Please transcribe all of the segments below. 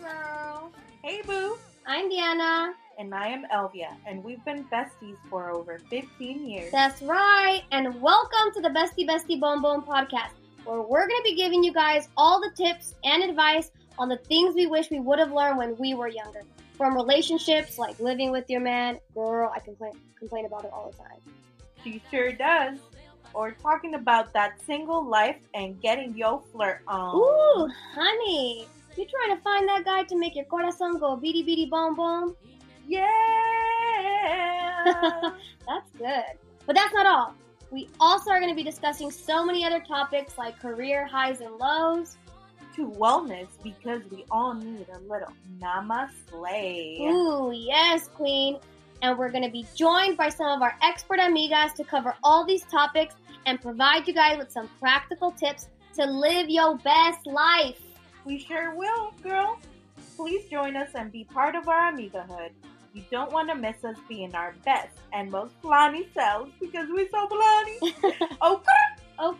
girl. Hey, Boo. I'm Diana. And I am Elvia, and we've been besties for over 15 years. That's right. And welcome to the Bestie Bestie Bone Bone podcast, where we're going to be giving you guys all the tips and advice on the things we wish we would have learned when we were younger. From relationships like living with your man, girl, I complain complain about it all the time. She sure does. Or talking about that single life and getting your flirt on. Ooh, honey, you trying to find that guy to make your corazón go beady beady boom boom? Yeah. that's good. But that's not all. We also are going to be discussing so many other topics like career highs and lows. To wellness because we all need a little namaste. Ooh, yes, queen. And we're going to be joined by some of our expert amigas to cover all these topics and provide you guys with some practical tips to live your best life. We sure will, girl. Please join us and be part of our amigahood. You don't want to miss us being our best and most flani selves because we're so flani. oh, oh,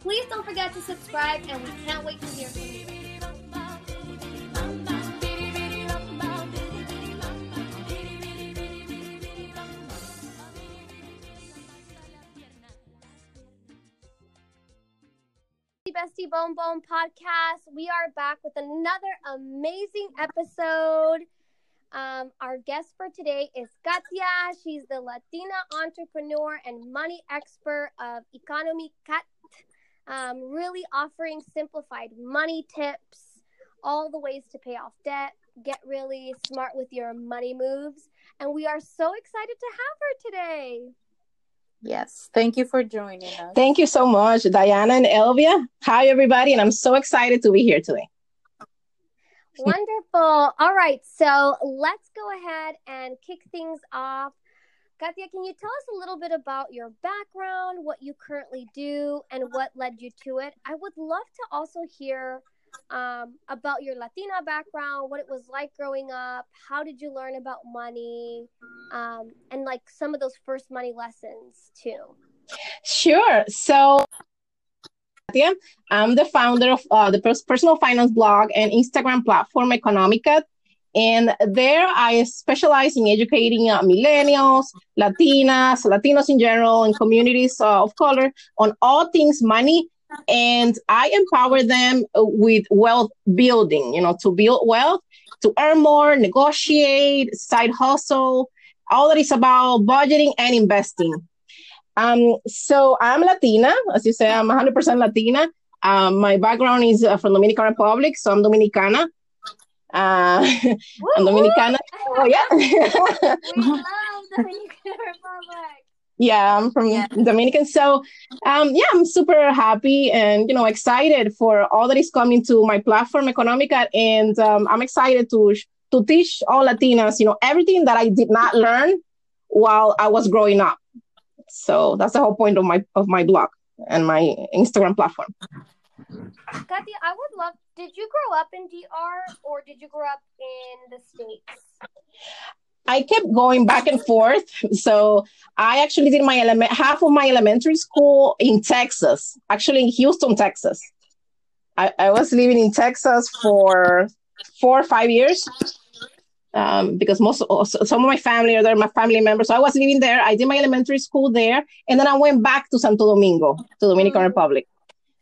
please don't forget to subscribe, and we can't wait to hear from you. Bone Bone podcast. We are back with another amazing episode. Um, our guest for today is Katia. She's the Latina entrepreneur and money expert of Economy Cat, um, really offering simplified money tips, all the ways to pay off debt, get really smart with your money moves. And we are so excited to have her today. Yes, thank you for joining us. Thank you so much, Diana and Elvia. Hi, everybody, and I'm so excited to be here today. Wonderful. All right, so let's go ahead and kick things off. Katia, can you tell us a little bit about your background, what you currently do, and what led you to it? I would love to also hear um, about your Latina background, what it was like growing up, how did you learn about money, um, and like some of those first money lessons too. Sure. So, I'm the founder of uh, the personal finance blog and Instagram platform Economica. And there I specialize in educating uh, millennials, Latinas, Latinos in general, and communities uh, of color on all things money and I empower them with wealth building, you know, to build wealth, to earn more, negotiate, side hustle, all that is about budgeting and investing. Um, so I'm Latina, as you say, I'm 100% Latina. Um, my background is uh, from Dominican Republic, so I'm Dominicana. Uh, I'm Dominicana. Oh yeah. we love Dominican Republic yeah i'm from yeah. dominican so um yeah i'm super happy and you know excited for all that is coming to my platform economica and um, i'm excited to to teach all latinas you know everything that i did not learn while i was growing up so that's the whole point of my of my blog and my instagram platform Katia, I would love. Did you grow up in DR or did you grow up in the states? I kept going back and forth. So I actually did my element half of my elementary school in Texas, actually in Houston, Texas. I, I was living in Texas for four or five years. Um, because most some of my family are there, my family members. So I was living there. I did my elementary school there, and then I went back to Santo Domingo, to Dominican mm-hmm. Republic.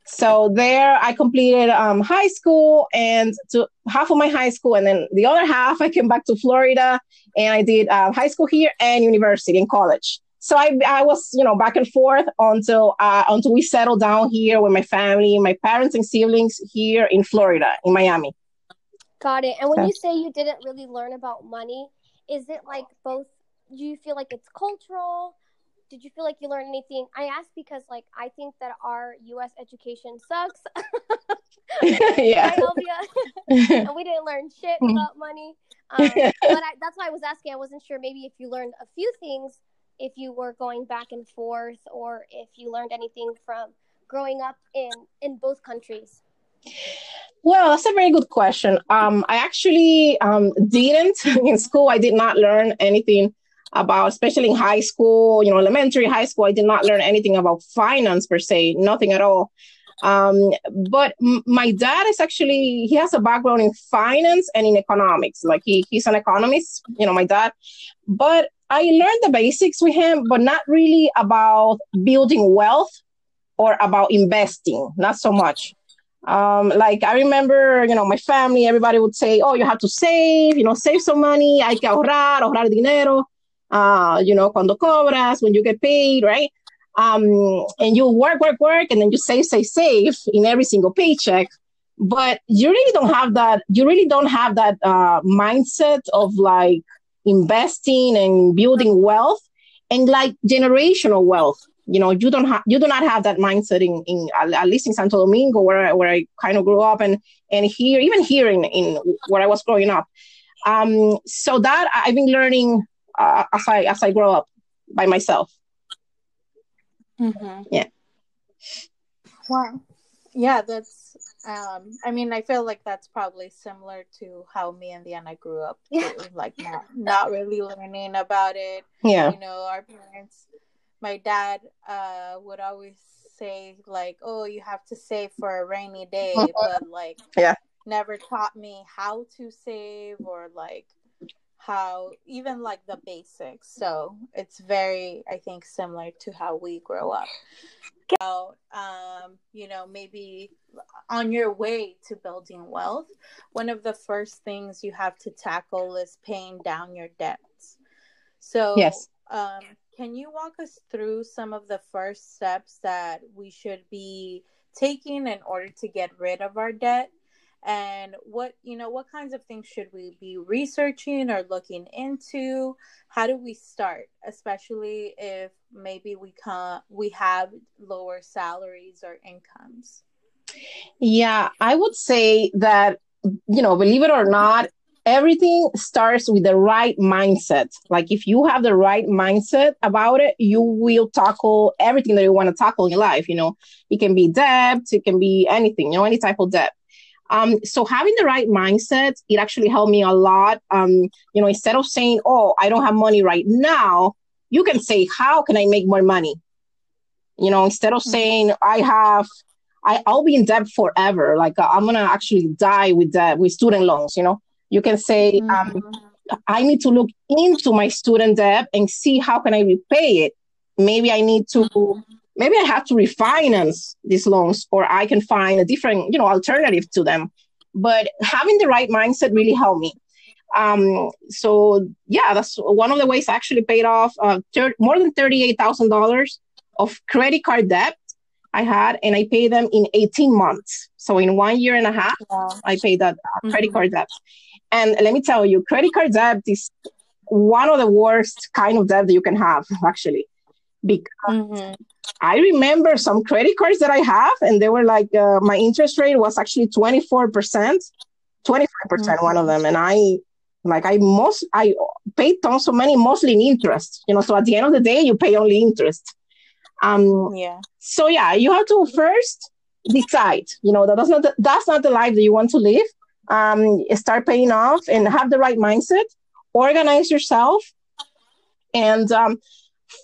So there I completed um, high school and to half of my high school, and then the other half I came back to Florida and I did uh, high school here and university and college. So I, I was you know back and forth until uh, until we settled down here with my family, my parents and siblings here in Florida in Miami. Got it. And when you say you didn't really learn about money, is it like both? Do you feel like it's cultural? Did you feel like you learned anything? I asked because like I think that our U.S. education sucks. yeah, and we didn't learn shit mm-hmm. about money. Um, but I, that's why I was asking. I wasn't sure maybe if you learned a few things if you were going back and forth, or if you learned anything from growing up in in both countries. Well, that's a very good question. Um, I actually um, didn't in school. I did not learn anything about, especially in high school, you know, elementary, high school, I did not learn anything about finance per se, nothing at all. Um, but m- my dad is actually he has a background in finance and in economics. Like he he's an economist, you know, my dad. But I learned the basics with him, but not really about building wealth or about investing. Not so much. Um, like I remember, you know, my family, everybody would say, "Oh, you have to save, you know, save some money. Hay que ahorrar, ahorrar dinero." Uh, you know, cuando cobras, when you get paid, right? Um, and you work, work, work, and then you save, save, save in every single paycheck. But you really don't have that. You really don't have that uh, mindset of like investing and building wealth and like generational wealth you know you don't have you do not have that mindset in, in at least in santo domingo where, where i kind of grew up and and here even here in, in where i was growing up um so that i've been learning uh, as i as i grow up by myself Mm-hmm. Yeah. Wow. Yeah, that's. Um, I mean, I feel like that's probably similar to how me and Diana grew up. Yeah. Like not not really learning about it. yeah You know, our parents. My dad uh would always say like, "Oh, you have to save for a rainy day," but like, Yeah. never taught me how to save or like how even like the basics. So it's very i think similar to how we grow up. About um you know maybe on your way to building wealth one of the first things you have to tackle is paying down your debts. So Yes. um can you walk us through some of the first steps that we should be taking in order to get rid of our debt and what you know what kinds of things should we be researching or looking into how do we start especially if maybe we can we have lower salaries or incomes Yeah, I would say that, you know, believe it or not, everything starts with the right mindset. Like if you have the right mindset about it, you will tackle everything that you want to tackle in life. You know, it can be debt, it can be anything, you know, any type of debt. Um, so having the right mindset, it actually helped me a lot. Um, you know, instead of saying, "Oh, I don't have money right now," you can say, "How can I make more money?" You know, instead of saying, "I have I, I'll be in debt forever. Like uh, I'm gonna actually die with debt with student loans. You know, you can say um, Mhm. I need to look into my student debt and see how can I repay it. Maybe I need to. Maybe I have to refinance these loans, or I can find a different, you know, alternative to them. But having the right mindset really helped me. Um, so yeah, that's one of the ways I actually paid off uh, thir- more than thirty-eight thousand dollars of credit card debt I had, and I paid them in 18 months. So in one year and a half, Wow. I paid that uh, credit Mhm. card debt. And let me tell you, credit card debt is one of the worst kind of debt that you can have, actually. Because Mhm. I remember some credit cards that I have, and they were like, uh, my interest rate was actually 24%, 25% one of them. And I, like, I most, I paid tons of money, mostly in interest, you know, so at the end of the day, you pay only interest. Um, yeah so yeah you have to first decide you know that that's not the, that's not the life that you want to live um start paying off and have the right mindset organize yourself and um,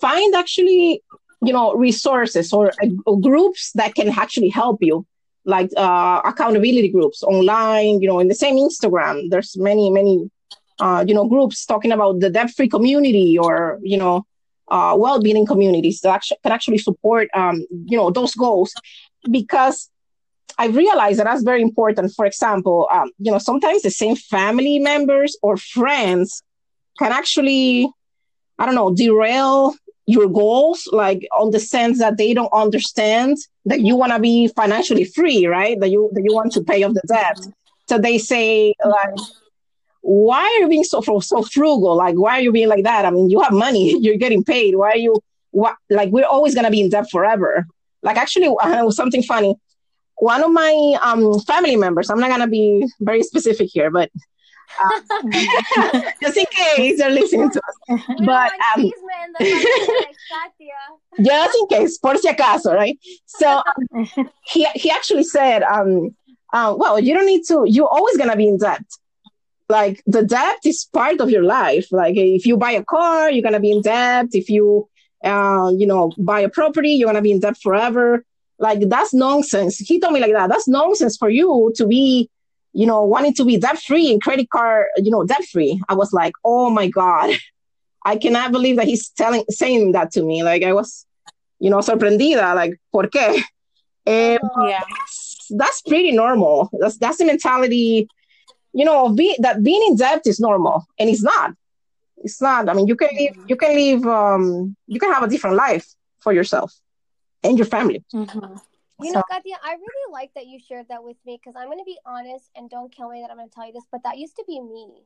find actually you know resources or, groups that can actually help you. Like uh, accountability groups online you know in the same instagram. There's many many uh, you know groups talking about the debt-free community or you know uh, well-being communities that actually, can actually support um, you know those goals. Because I realize that that's very important. For example, um, you know sometimes the same family members or friends can actually I don't know derail your goals, like on the sense that they don't understand that you want to be financially free, right? That you that you want to pay off the debt. So they say like why are you being so so frugal? Like, why are you being like that? I mean, you have money, you're getting paid. Why are you? What? Like, we're always gonna be in debt forever. Like, actually, uh, something funny. One of my um, family members. I'm not gonna be very specific here, but uh, just in case they're listening to us. We But, um, in the family, like Katia. just in case, por si acaso, right? So um, he he actually said, um, uh, well, you don't need to. You're always gonna be in debt. Like the debt is part of your life. Like if you buy a car, you're gonna be in debt. If you, uh, you know, buy a property, you're gonna be in debt forever. like that's nonsense. He told me like that. That's nonsense for you to be, you know, wanting to be debt free and credit card, you know, debt free. I was like, oh my god, I cannot believe that he's telling saying that to me. Like I was, you know, sorprendida. Like, ¿por qué? Eh, Yeah. that's, that's pretty normal. That's that's the mentality, you know, of be, that being in debt is normal, and it's not. It's not. I mean, you can live, you can live, um, you can have a different life for yourself and your family. Mhm. You So- know, Katia, I really like that you shared that with me because I'm going to be honest and don't kill me that I'm going to tell you this, but that used to be me.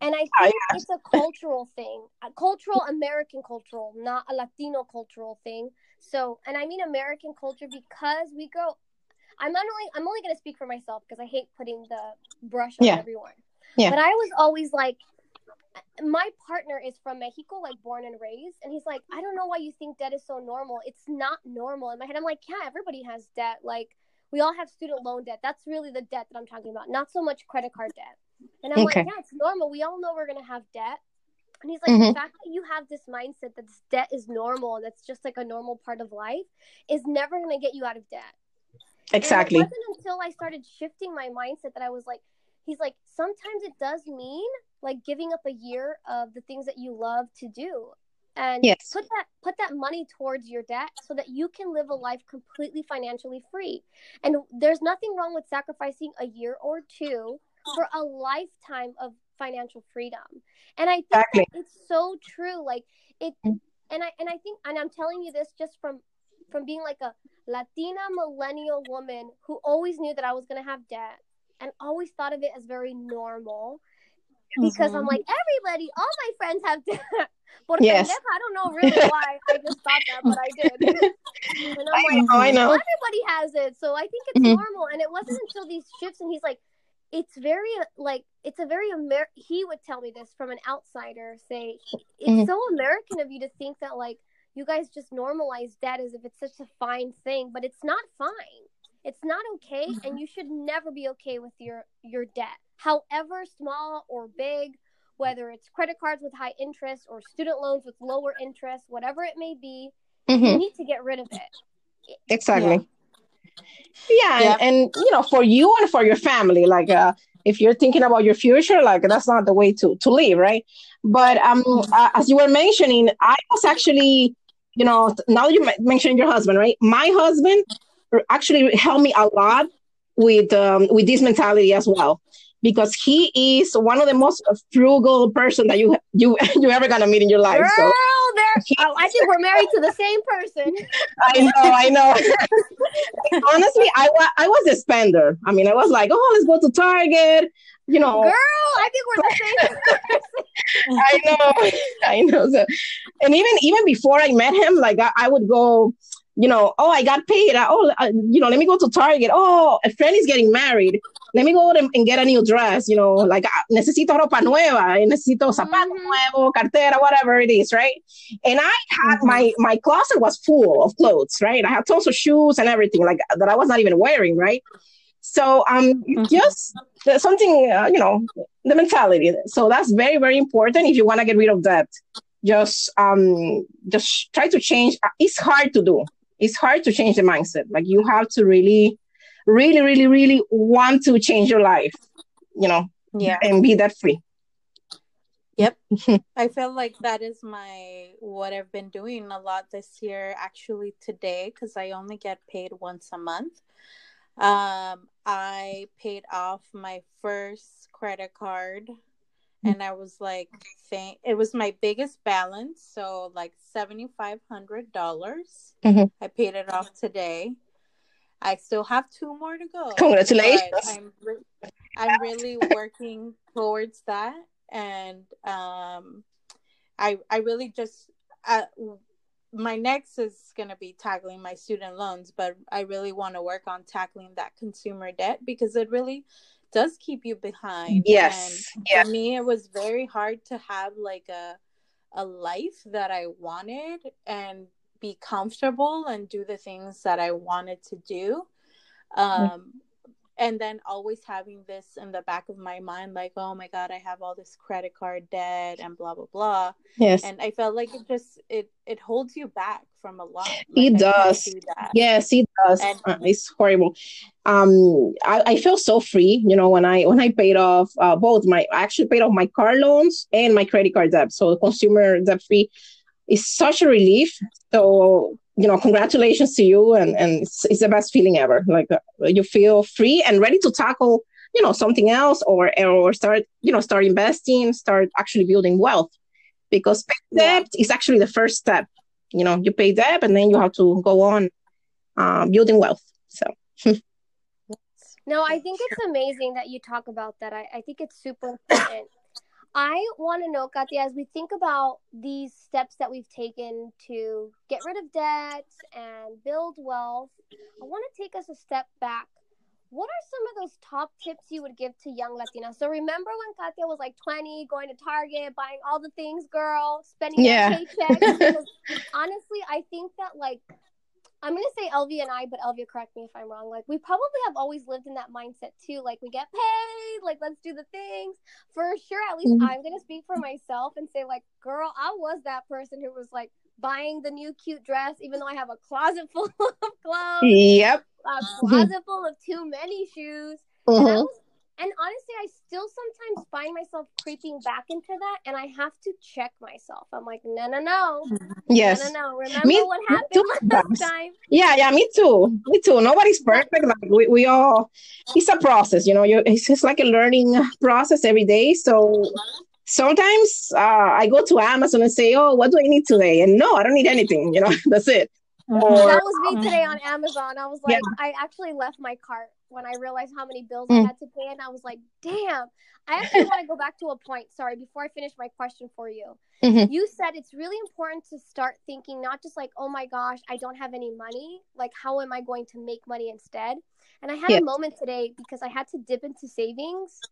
And I Ah, think it's a cultural thing, a cultural American cultural, not a Latino cultural thing. So, and I mean American culture because we grow. I'm not only I'm only going to speak for myself because I hate putting the brush on Yeah. everyone. Yeah. But I was always like, my partner is from Mexico, like born and raised, and he's like, I don't know why you think debt is so normal. It's not normal. In my head, I'm like, yeah, everybody has debt. Like we all have student loan debt. That's really the debt that I'm talking about, not so much credit card debt. And I'm Okay. like, yeah, it's normal. We all know we're gonna have debt. And he's like, Mhm. the fact that you have this mindset that this debt is normal, that's just like a normal part of life, is never gonna get you out of debt. Exactly. And it wasn't until I started shifting my mindset that I was like, he's like, sometimes it does mean like giving up a year of the things that you love to do. And Yes. put that put that money towards your debt so that you can live a life completely financially free. And there's nothing wrong with sacrificing a year or two for a lifetime of financial freedom. And I think Exactly. it's so true. Like it Mm. and I and I think and I'm telling you this just from from being like a Latina millennial woman who always knew that I was going to have debt and always thought of it as very normal because I'm Mhm. like everybody, all my friends have. Por Yes. I don't know really why I just thought that, but I did. I'm I like, know, I know. everybody has it, so I think it's Mhm. normal. And it wasn't until these shifts, and he's like, it's very like it's a very Amer. He would tell me this from an outsider. Say it's Mhm. so American of you to think that like you guys just normalize debt as if it's such a fine thing, but it's not fine. It's not okay, and you should never be okay with your your debt, however small or big. Whether it's credit cards with high interest or student loans with lower interest, whatever it may be, you Mhm. need to get rid of it. Exactly. Yeah, Yeah. And, and you know, for you and for your family, like uh, if you're thinking about your future, like that's not the way to to live, right? But um, uh, as you were mentioning, I was actually, you know, now you men- mentioned your husband, right? My husband actually helped me a lot with um, with this mentality as well, because he is one of the most frugal person that you you you ever gonna meet in your life. Girl, So there. Oh, I think we're married to the same person. I know, I know. Honestly, I wa- I was a spender. I mean, I was like, oh, let's go to Target. You know, Girl, I think we're the same person. I know, I know. So, and even even before I met him, like I, I would go, you know, oh, I got paid. I, oh, uh, you know, let me go to Target. Oh, a friend is getting married. Let me go and, and get a new dress. You know, like ah, necesito ropa nueva, necesito zapatos Mhm. nuevo, cartera, whatever it is, right? And I had my my closet was full of clothes, right? I had tons of shoes and everything like that I was not even wearing, right? So um, Mhm. just something uh, you know the mentality. So that's very very important if you want to get rid of that. Just um, just try to change. It's hard to do. It's hard to change the mindset. Like you have to really, really, really, really want to change your life. You know, Yeah. and be that free. Yep. I feel like that is my what I've been doing a lot this year actually today cuz I only get paid once a month. Um I paid off my first credit card and I was like thank it was my biggest balance so like $7500. dollars Mhm. I paid it off today. I still have two more to go. Congratulations. I'm re- I'm really working towards that, and um, I I really just uh, my next is gonna be tackling my student loans, but I really want to work on tackling that consumer debt because it really does keep you behind. Yes. And Yeah. for me, it was very hard to have like a a life that I wanted and be comfortable and do the things that I wanted to do. Um, and then always having this in the back of my mind like oh my god i have all this credit card debt and blah blah blah. Yes. And i felt like it just it it holds you back from a lot. Like, it does. do yes it does. And- Uh, it's horrible. Um I, I feel so free you know when i when i paid off uh, both my i actually paid off my car loans and my credit card debt. So consumer debt free is such a relief. So you know congratulations to you and and it's, it's the best feeling ever. Like uh, you feel free and ready to tackle you know something else or or start you know start investing start actually building wealth. Because pay debt is actually the first step. You know you pay debt and then you have to go on uh, building wealth. So No, I think it's amazing that you talk about that. I, I think it's super important. I want to know, Katya, as we think about these steps that we've taken to get rid of debt and build wealth, I want to take us a step back. What are some of those top tips you would give to young Latinas? So remember when Katya was like 20, going to Target, buying all the things, girl, spending Yeah. paychecks? Honestly, I think that like I'm gonna say Elvia and I, but Elvia, correct me if I'm wrong. Like we probably have always lived in that mindset too. Like we get paid, like let's do the things. For sure, at least Mhm. I'm gonna speak for myself and say, like, girl, I was that person who was like buying the new cute dress, even though I have a closet full of clothes, yep a closet full of too many shoes. And, I Mhm. was, and honestly, I still sometimes find myself creeping back into that, and I have to check myself. I'm like, no, no, no, yes no, no, no. Remember Me- what happened too last sometimes. time? Yeah, yeah, me too. Me too. Nobody's perfect. Like we, we all it's a process, you know, you it's just like a learning process every day. So sometimes uh, I go to Amazon and say, Oh, what do I need today? And no, I don't need anything, you know, that's it. Or- that was me today on Amazon. I was like, I actually left my cart when I realized how many bills I Mm. had to pay, and I was like, damn. I actually want to go back to a point. Sorry, before I finish my question for you. Mhm. You said it's really important to start thinking not just like, oh my gosh, I don't have any money. Like, how am I going to make money instead? And I had Yes. a moment today because I had to dip into savings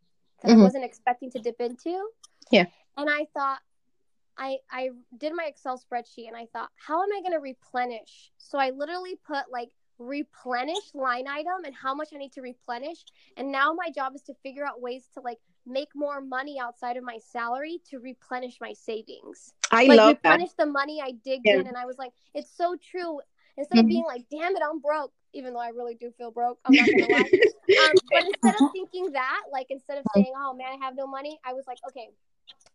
that I Mhm. wasn't expecting to dip into. Yeah. And I thought, I I did my Excel spreadsheet and I thought, how am I going to replenish? So I literally put like replenish line item and how much I need to replenish. And now my job is to figure out ways to like make more money outside of my salary to replenish my savings. I like love that. replenish the money I digged Yeah. in. And I was like, it's so true. Instead of Mhm. being like, damn it, I'm broke, even though I really do feel broke. I'm not gonna lie. Um, but instead of thinking that, like instead of saying, "Oh man, I have no money," I was like, "Okay,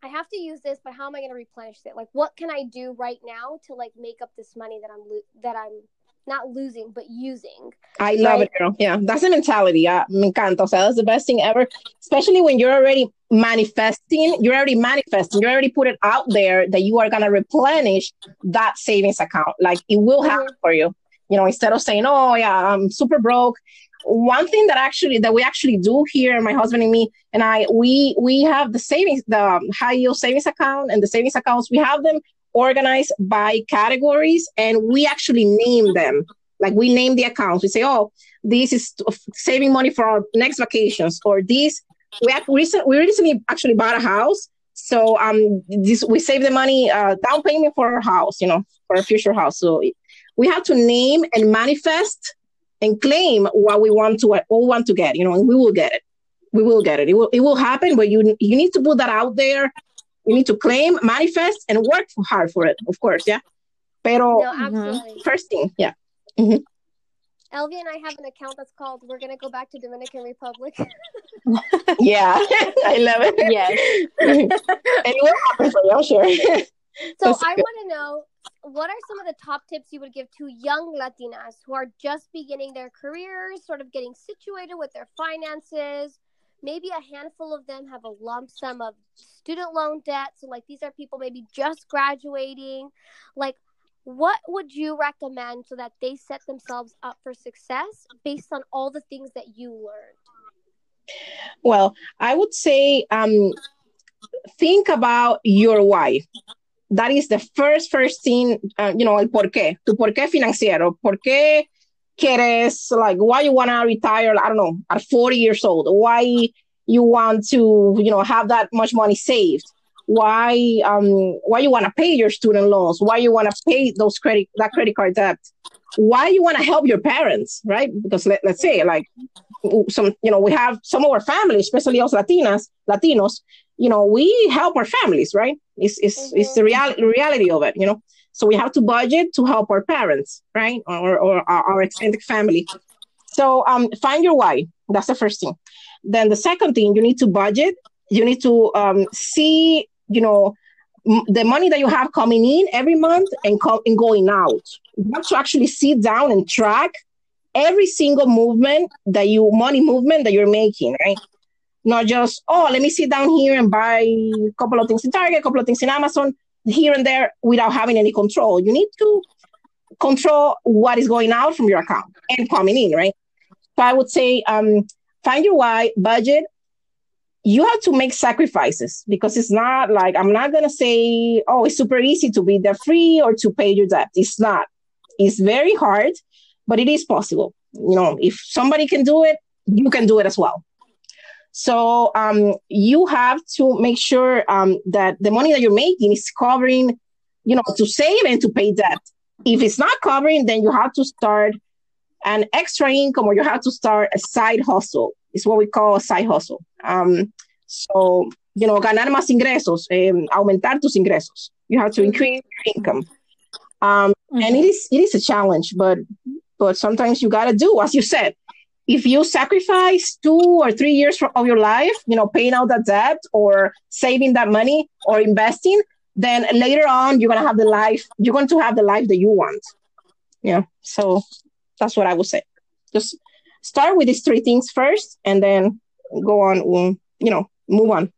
I have to use this, but how am I going to replenish it? Like, what can I do right now to like make up this money that I'm lo- that I'm not losing but using?" I love it, girl. Yeah, that's the mentality. Yeah, me encanta. O sea, that's the best thing ever. Especially when you're already manifesting, you're already manifesting, you already put it out there that you are gonna replenish that savings account. Like it will happen for you. You know, instead of saying, "Oh, yeah, I'm super broke." One thing that actually that we actually do here, my husband and me, and I, we we have the savings, the um, high yield savings account, and the savings accounts. We have them organized by categories, and we actually name them. Like we name the accounts. We say, "Oh, this is saving money for our next vacations," or this. We have recent, we recently actually bought a house, so um, this we save the money uh, down payment for our house, you know, for a future house. So we have to name and manifest and claim what we want to all want to get, you know, and we will get it. We will get it. It will it will happen, but you you need to put that out there. You need to claim, manifest, and work hard for it. Of course, yeah. Pero No, absolutely. Mm-hmm. first thing, yeah. Mm-hmm. Elvia and I have an account that's called "We're gonna go back to Dominican Republic." Yeah, I love it. Yes. and it will happen for you, I'm sure. So That's I want to know what are some of the top tips you would give to young Latinas who are just beginning their careers, sort of getting situated with their finances. Maybe a handful of them have a lump sum of student loan debt. So, like, these are people maybe just graduating. Like, what would you recommend so that they set themselves up for success based on all the things that you learned? Well, I would say um, think about your why. That is the first, first thing, uh, you know, el por qué, tu por qué financiero, por qué quieres, like, why you want to retire, I don't know, at 40 years old, why you want to, you know, have that much money saved, why, um, why you want to pay your student loans, why you want to pay those credit, that credit card debt, why you want to help your parents, right? Because let, let's say, like, some you know we have some of our families especially us latinas latinos you know we help our families right? It's it's, mm-hmm. it's the reality reality of it you know so we have to budget to help our parents right? Or, or our, extended family. So um find your why. That's the first thing. Then the second thing you need to budget. You need to um, see you know m- the money that you have coming in every month and, co- and going out. You have to actually sit down and track every single movement that you money movement that you're making, right? Not just, oh, let me sit down here and buy a couple of things in Target, a couple of things in Amazon, here and there without having any control. You need to control what is going out from your account and coming in, right? So I would say um, find your why, budget. You have to make sacrifices because it's not like I'm not gonna say, oh, it's super easy to be debt free or to pay your debt. It's not. It's very hard but it is possible. You know, if somebody can do it, you can do it as well. So um, you have to make sure um, that the money that you're making is covering, you know, to save and to pay debt. If it's not covering, then you have to start an extra income or you have to start a side hustle. It's what we call a side hustle. Um, so, you know, ganar más ingresos, um, aumentar tus ingresos. You have to increase your income. Um, mm-hmm. And it is it is a challenge, but but sometimes you got to do, as you said, if you sacrifice two or three years of your life, you know, paying out that debt or saving that money or investing, then later on you're gonna have the life you're going to have the life that you want. Yeah. So that's what I would say. Just start with these three things first, and then go on. Um, you know, move on.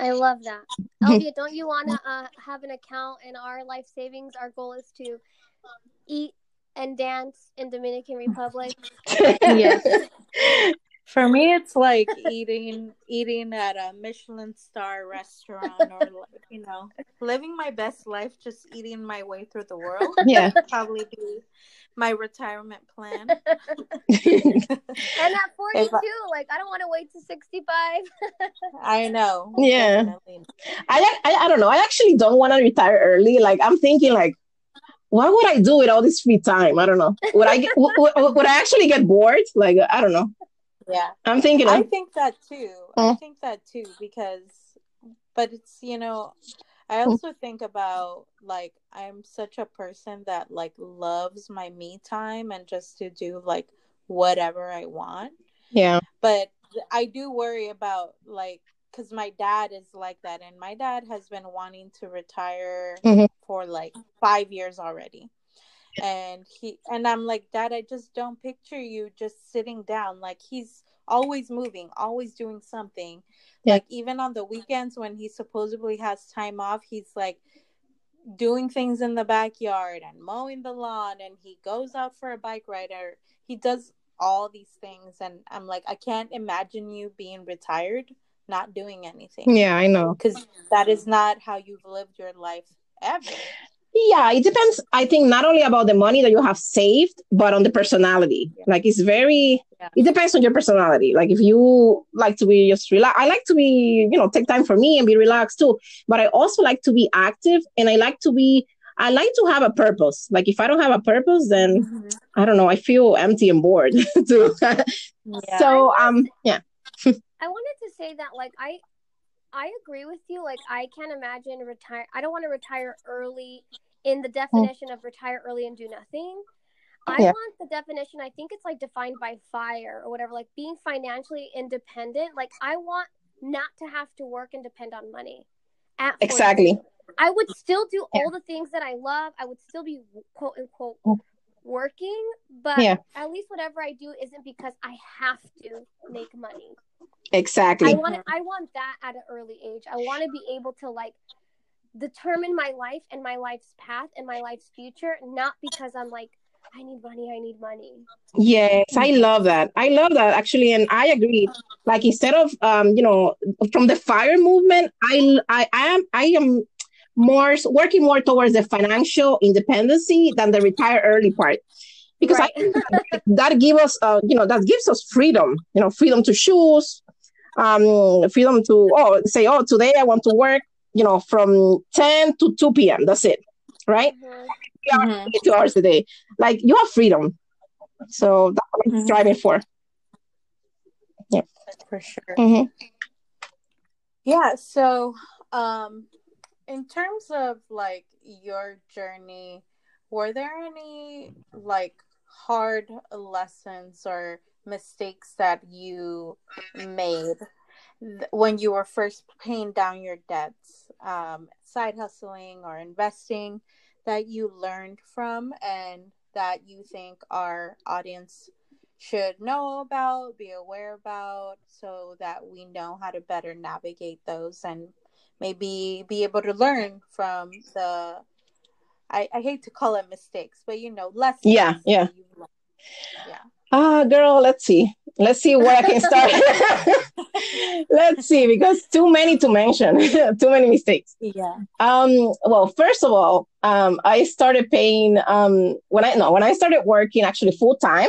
I love that. Elvia, don't you want to uh, have an account in our life savings? Our goal is to eat and dance in Dominican Republic? yes. For me, it's like eating eating at a Michelin star restaurant, or like, you know, living my best life, just eating my way through the world. Yeah, probably be my retirement plan. and at forty two, like I don't want to wait to sixty five. I know. Yeah, I, I I don't know. I actually don't want to retire early. Like I'm thinking, like what would I do with all this free time? I don't know. Would I get would, would I actually get bored? Like I don't know. Yeah, I'm thinking. Of, I think that too. I mm. think that too because, but it's you know, I also think about like I'm such a person that like loves my me time and just to do like whatever I want. Yeah. But I do worry about like because my dad is like that and my dad has been wanting to retire mm-hmm. for like five years already. And he and i'm like dad i just don't picture you just sitting down. Like he's always moving always doing something. Yeah. like even on the weekends when he supposedly has time off he's like doing things in the backyard and mowing the lawn and he goes out for a bike ride or he does all these things. And i'm like i can't imagine you being retired not doing anything. Yeah, I know. Because that is not how you've lived your life ever. Yeah, it depends. I think not only about the money that you have saved, but on the personality. Yeah. Like it's very, yeah. it depends on your personality. Like if you like to be just relax, I like to be, you know, take time for me and be relaxed too. But I also like to be active and I like to be, I like to have a purpose. Like if I don't have a purpose, then mm-hmm. I don't know, I feel empty and bored too. yeah. So, um, yeah. I wanted to say that like I I agree with you. Like I can't imagine retire I don't want to retire early in the mm. definition of retire early and do nothing. I yeah. want the definition, I think it's like defined by fire or whatever, like being financially independent. Like I want not to have to work and depend on money. exactly. I would still do all the things that I love. I would still be quote unquote mm. Working, but yeah. at least whatever I do isn't because I have to make money. Exactly. I want I want that at an early age. I want to be able to like determine my life and my life's path and my life's future, not because I'm like I need money, I need money. Yes, I love that. I love that actually, and I agree. Like instead of um, you know, from the fire movement, I I, I am I am more working more towards the financial independency than the retire early part because right. I that, that gives us uh, you know that gives us freedom you know freedom to choose um, freedom to oh say oh today I want to work you know from 10 to 2 p.m. That's it, right? Mm-hmm. mm-hmm. Two hours a day. Like you have freedom. So that's what I'm mm-hmm. striving for. Yeah, for sure. Mhm. Yeah, so um in terms of like your journey, were there any like hard lessons or mistakes that you made when you were first paying down your debts, um, side hustling or investing that you learned from and that you think our audience should know about, be aware about, so that we know how to better navigate those and maybe be able to learn from the I, I hate to call it mistakes, but you know, lessons. Yeah, yeah. that you've learned. Yeah. Ah, girl, let's see. Let's see where I can start. let's see, because too many to mention, too many mistakes. Yeah. Um, well, first of all, um, I started paying um when I no when I started working actually full time.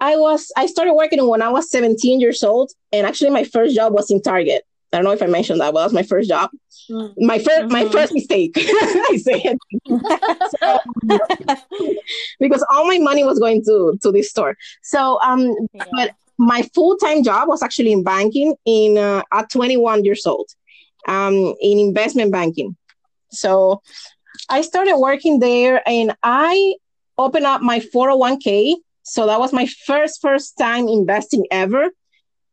I was I started working when I was 17 years old, and actually my first job was in Target. I don't know if I mentioned that, but that was my first job. Mm. My 1st my Mhm. first mistake. I say it because all my money was going to to this store. So um, Yeah. but my full time job was actually in banking in uh, at 21 years old, um, in investment banking. So I started working there, and I opened up my 401k. So that was my first first time investing ever.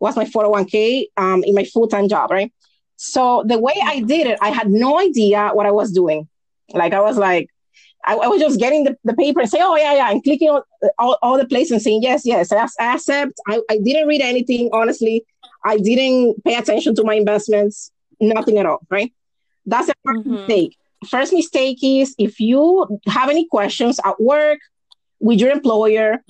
Was my 401k um, in my full time job, right? So the way I did it, I had no idea what I was doing. Like I was like, I, I was just getting the, the paper and say, oh yeah, yeah, and clicking on all, all the places and saying yes, yes, I, I accept. I, I didn't read anything, honestly. I didn't pay attention to my investments, nothing at all, right? That's a first Mhm. mistake. First mistake is if you have any questions at work with your employer,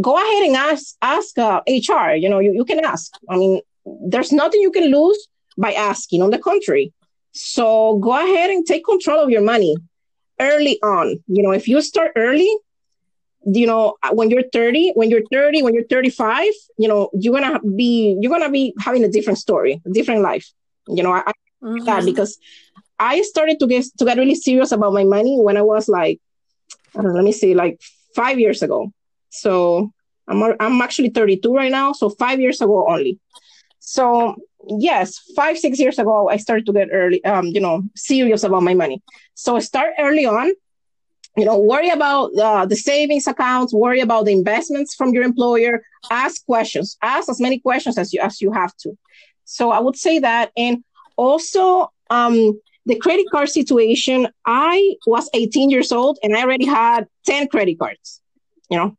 go ahead and ask ask uh, HR. You know, you, you can ask. I mean, there's nothing you can lose by asking. On the contrary, so go ahead and take control of your money early on. You know, if you start early, you know, when you're 30, when you're 30, when you're 35, you know, you're gonna be you're gonna be having a different story, a different life. You know, I, Mhm. that because I started to get to get really serious about my money when I was like, I don't know, let me see, like five years ago. So I'm I'm actually 32 right now, so five years ago only. So yes, five six years ago I started to get early, um, you know, serious about my money. So start early on. You know, worry about uh, the savings accounts, worry about the investments from your employer. Ask questions. Ask as many questions as you as you have to. So I would say that, and also um, the credit card situation. I was 18 years old and I already had 10 credit cards. You know,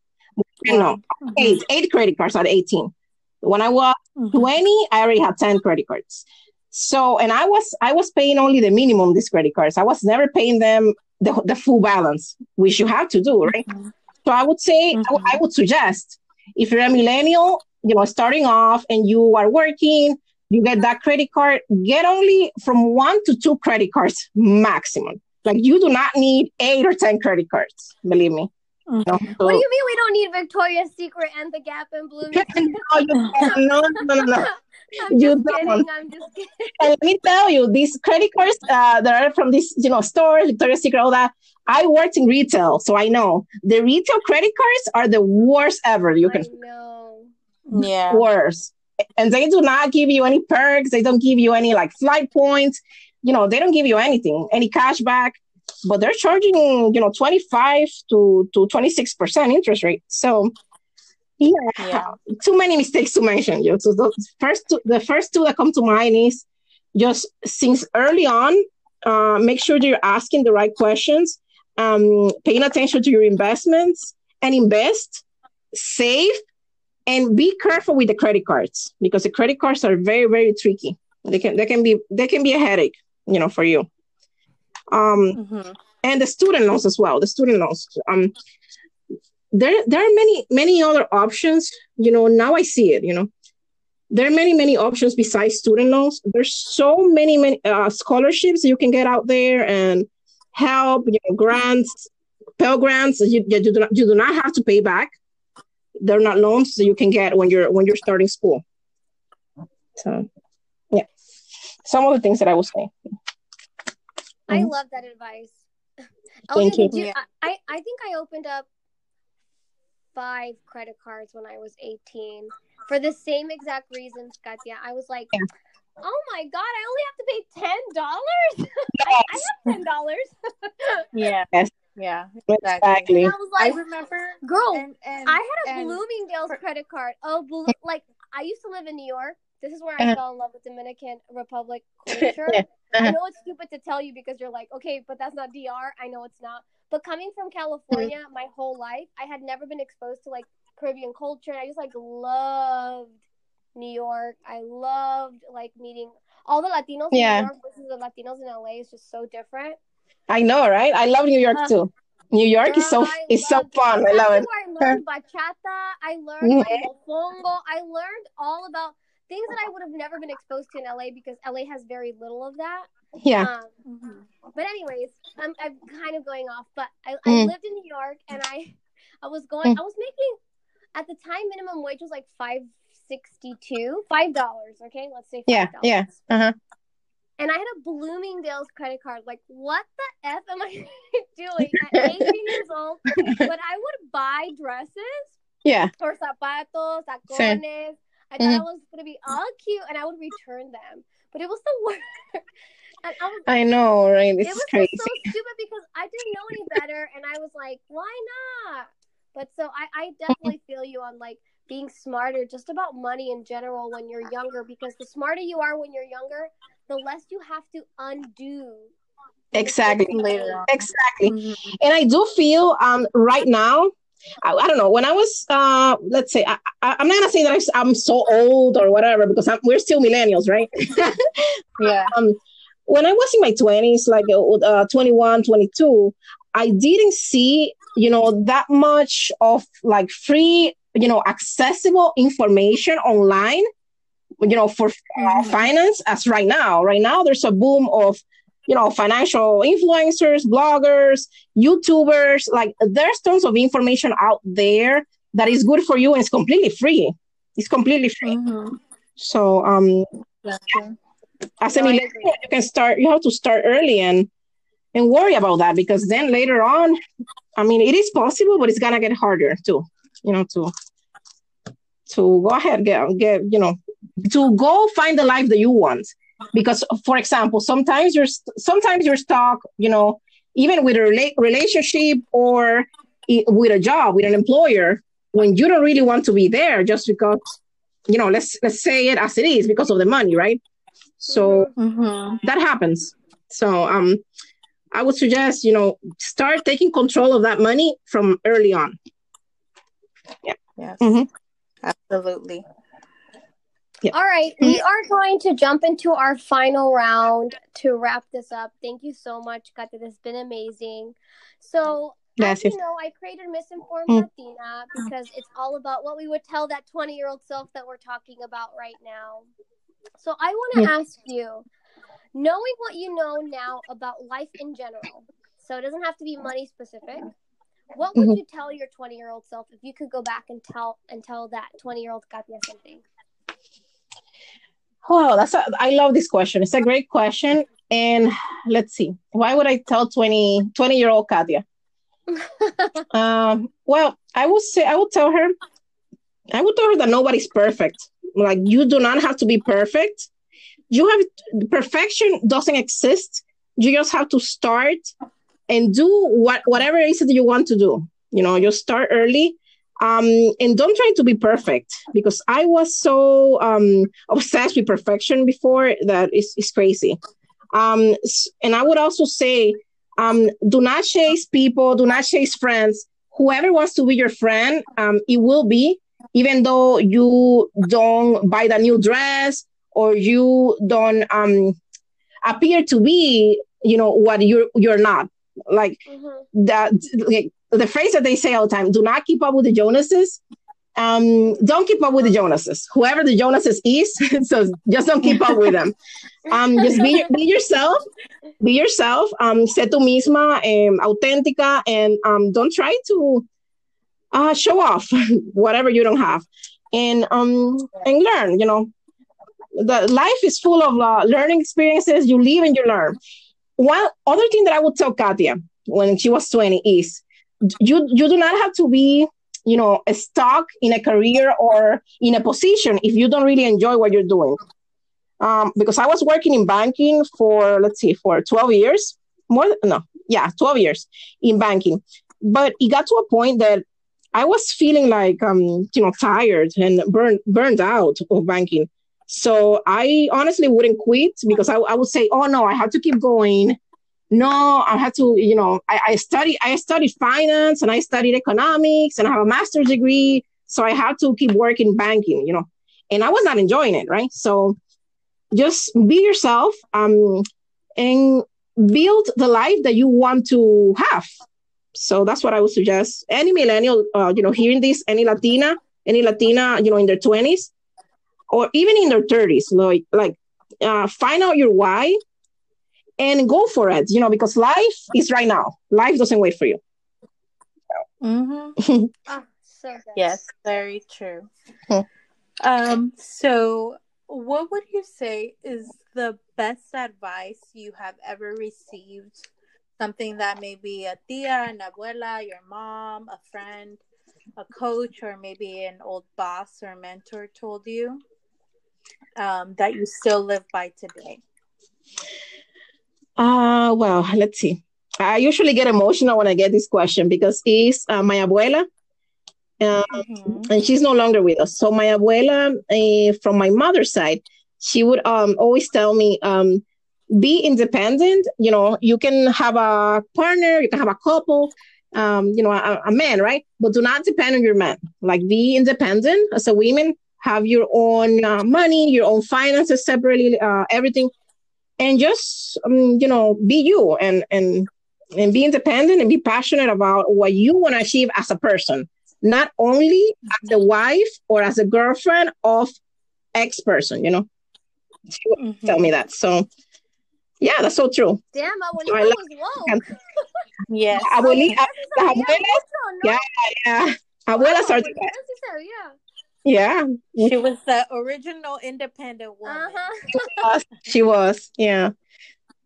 no, Mhm. eight eight credit cards at 18. When I was Mhm. 20, I already had 10 credit cards. So, and I was I was paying only the minimum these credit cards. I was never paying them the, the full balance, which you have to do, right? Mhm. So I would say I would- I would suggest if you're a millennial, you know, starting off and you are working, you get that credit card, get only from one to two credit cards maximum. Like you do not need eight or 10 credit cards, believe me. Mhm. No, What do you mean we don't need Victoria's Secret and the Gap and Bloomingdale's? no, you don't. no, no, no, no. I'm You just kidding. don't. I'm just kidding. And let me tell you, these credit cards uh, that are from these, you know, stores, Victoria's Secret, all that. I worked in retail, so I know the retail credit cards are the worst ever. You can I know. Yeah. worse. And they do not give you any perks. They don't give you any like flight points. You know, they don't give you anything, any cash back. But they're charging, you know, 25 to, to 26% interest rate. So yeah, Yeah. too many mistakes to mention. You so the first two, the first two that come to mind is just since early on, uh, make sure that you're asking the right questions, um, paying attention to your investments, and invest, save, and be careful with the credit cards because the credit cards are very very tricky. They can they can be they can be a headache, you know, for you. Um, Mhm. and the student loans as well. The student loans. Um, there there are many many other options. You know, now I see it. You know, there are many many options besides student loans. There's so many many uh, scholarships you can get out there and help. You know, grants, Pell grants. You, you do not you do not have to pay back. They're not loans that you can get when you're when you're starting school. So, yeah, some of the things that I will say. I Mhm. love that advice. Thank Elsie, you. did I, I I think I opened up five credit cards when I was 18. for the same exact reasons, Katya. I was like, Yeah. oh my god, I only have to pay ten dollars. I, I have ten dollars. Yeah. Yes. Yeah. Exactly. I was I remember, girl, and, and I had a and- Bloomingdale's for- credit card. Oh, Blue, like I used to live in New York. This is where I Uh-huh. fell in love with Dominican Republic culture. Yeah. I Uh-huh. know it's stupid to tell you because you're like, okay, but that's not DR. I know it's not. But coming from California Mm-hmm. my whole life, I had never been exposed to like Caribbean culture. And I just like loved New York. I loved like meeting all the Latinos Yeah. in New York versus the Latinos in LA is just so different. I know, right? I love New York Uh, too. New York is so I is so fun. I love it. I learned bachata. I learned like mofongo. I learned all about things that I would have never been exposed to in LA because LA has very little of that. Yeah. Um, Mhm. but anyways, I'm I'm kind of going off. But I, I Mm. lived in New York and I I was going. I was making at the time minimum wage was like five sixty two, five dollars. Okay, let's say $5. Yeah, yeah. Uh-huh. And I had a Bloomingdale's credit card. Like, what the f am I doing at 18 years old? But I would buy dresses Yeah. or zapatos, tacones. Same. I thought Mhm. it was gonna be all cute, and I would return them. But it was the worst. and I was I know, right? it It's was crazy. so stupid because I didn't know any better, and I was like, why not? But so I, I definitely feel you on like being smarter just about money in general when you're younger because the smarter you are when you're younger, the less you have to undo. Exactly. Later on. Exactly. Mhm. And I do feel um right now, I, I don't know, when I was uh let's say I, I I'm not gonna say that I'm so old or whatever because I'm, we're still millennials, right? Yeah. um when I was in my 20s, like uh, 21, 22, I didn't see, you know, that much of like free, you know, accessible information online, you know, for uh, Mhm. finance as right now. Right now, there's a boom of, you know, financial influencers, bloggers, YouTubers. Like, there's tons of information out there that is good for you and it's completely free. It's completely free. Mhm. So, um, Exactly. as a No, I millennial, you can start you have to start early and and worry about that because then later on i mean it is possible but it's gonna get harder too you know to to go ahead get get you know to go find the life that you want because for example sometimes you're st- sometimes you're stuck you know even with a rela- relationship or i- with a job with an employer when you don't really want to be there just because you know let's let's say it as it is because of the money right so Mhm. that happens. So um I would suggest, you know, start taking control of that money from early on. Yeah yes. Mhm. Absolutely. All right, we are going to jump into our final round to wrap this up. Thank you so much, Kate. This has been amazing. So, as you know, I created Misinformed Mm. Latina because it's all about what we would tell that 20 year old self that we're talking about right now. So, I want to Yeah. ask you knowing what you know now about life in general, so it doesn't have to be money specific. What would Mhm. you tell your 20 year old self if you could go back and tell and tell that 20 year old Katia something? Wow, that's a, I love this question. It's a great question. And let's see. Why would I tell 20 20 year old Katia? Um, well, I would say I would tell her I would tell her that nobody's perfect. Like you do not have to be perfect. You have perfection doesn't exist. You just have to start and do what whatever it is that you want to do. You know, you start early. Um, and don't try to be perfect because I was so um obsessed with perfection before that is is crazy. Um, and I would also say, um, do not chase people, do not chase friends. Whoever wants to be your friend, um, it will be, even though you don't buy the new dress or you don't um appear to be, you know, what you're you're not. Like Mhm. that like, the phrase that they say all the time do not keep up with the Joneses. Um don't keep up with the Joneses. Whoever the Joneses is so just don't keep up with them. Um just be, be yourself. Be yourself. Um sé tú misma um, auténtica and um don't try to uh show off whatever you don't have. And um and learn you know. The life is full of uh, learning experiences. You live and you learn. One other thing that i would tell katia when she was 20 is you you do not have to be you know, stuck in a career or in a position if you don't really enjoy what you're doing. Um, because I was working in banking for, let's see, for 12 years, more, than, no, yeah, 12 years in banking. But it got to a point that I was feeling like, um, you know, tired and burned, burned out of banking. So I honestly wouldn't quit because I, I would say, oh no, I have to keep going no, I had to, you know, I, I studied I studied finance and I studied economics and I have a master's degree. So I had to keep working banking, you know, and I was not enjoying it, right? So just be yourself um, and build the life that you want to have. So that's what I would suggest. Any millennial, uh, you know, hearing this, any Latina, any Latina, you know, in their 20s or even in their 30s, like, like uh, find out your why and go for it, you know, because life is right now. Life doesn't wait for you. Mm-hmm. oh, so good. Yes, very true. um, so what would you say is the best advice you have ever received? Something that maybe a tia, an abuela, your mom, a friend, a coach, or maybe an old boss or mentor told you um, that you still live by today? Uh, well, let's see. I usually get emotional when I get this question because it's uh, my abuela, um, mm-hmm. and she's no longer with us. So my abuela, uh, from my mother's side, she would um, always tell me, um, "Be independent. You know, you can have a partner, you can have a couple, um, you know, a, a, man, right? But do not depend on your man. Like, be independent as a woman. Have your own uh, money, your own finances separately, uh, everything." And just um, you know be you and and and be independent and be passionate about what you want to achieve as a person. Not only as a wife or as a girlfriend of ex person you know? She mm-hmm. tell me that. So yeah that's so true. Damn abuelita so was woke. yes. Abuelita, abuelas, yeah yeah. Abuelas wow, are yeah yeah. She was the original independent woman. Uh-huh. she, was, she was, yeah.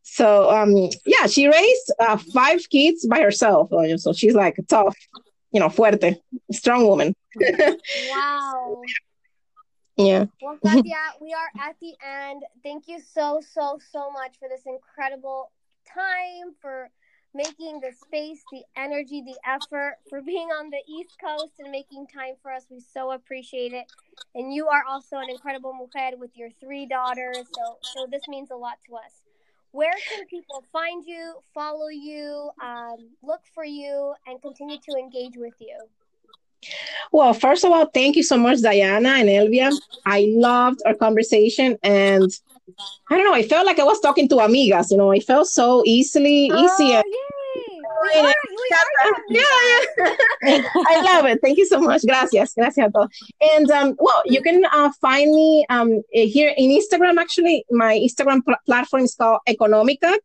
So um yeah, she raised uh, five kids by herself. So she's like a tough, you know, fuerte, strong woman. wow. Yeah. Well, Katia, we are at the end. Thank you so, so, so much for this incredible time, for making the space, the energy, the effort for being on the East Coast and making time for us. We so appreciate it. And you are also an incredible mujer with your three daughters. So, so this means a lot to us. Where can people find you, follow you, um, look for you, and continue to engage with you? Well, first of all, thank you so much, Diana and Elvia. I loved our conversation and I don't know. I felt like I was talking to amigas. You know, I felt so easily oh. Yay. We are, we are yeah, yeah. I love it. Thank you so much. Gracias, gracias. And um, well, you can uh, find me um, here in Instagram. Actually, my Instagram pl- platform is called Economicat.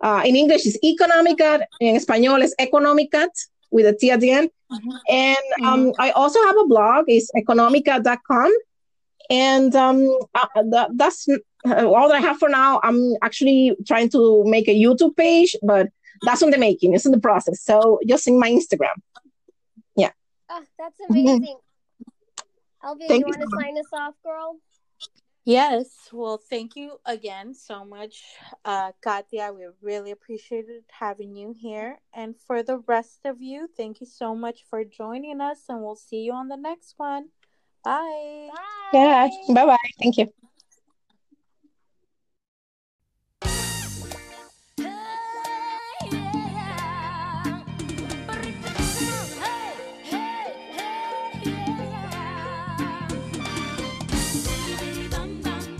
Uh, in English, is Economicat. In Spanish, it's Economicat with a T at the end. Mm-hmm. And um. I also have a blog. It's economica.com. And um, uh, that's Uh, all that I have for now. I'm actually trying to make a YouTube page, but that's on the making. It's in the process. So just in my Instagram. Yeah. Oh, that's amazing. Mm-hmm. Elvia, you, you want to sign us off, girl? Yes. Well, thank you again so much, uh, Katia. We really appreciated having you here. And for the rest of you, thank you so much for joining us, and we'll see you on the next one. Bye. Bye. Yeah. Bye bye. Thank you.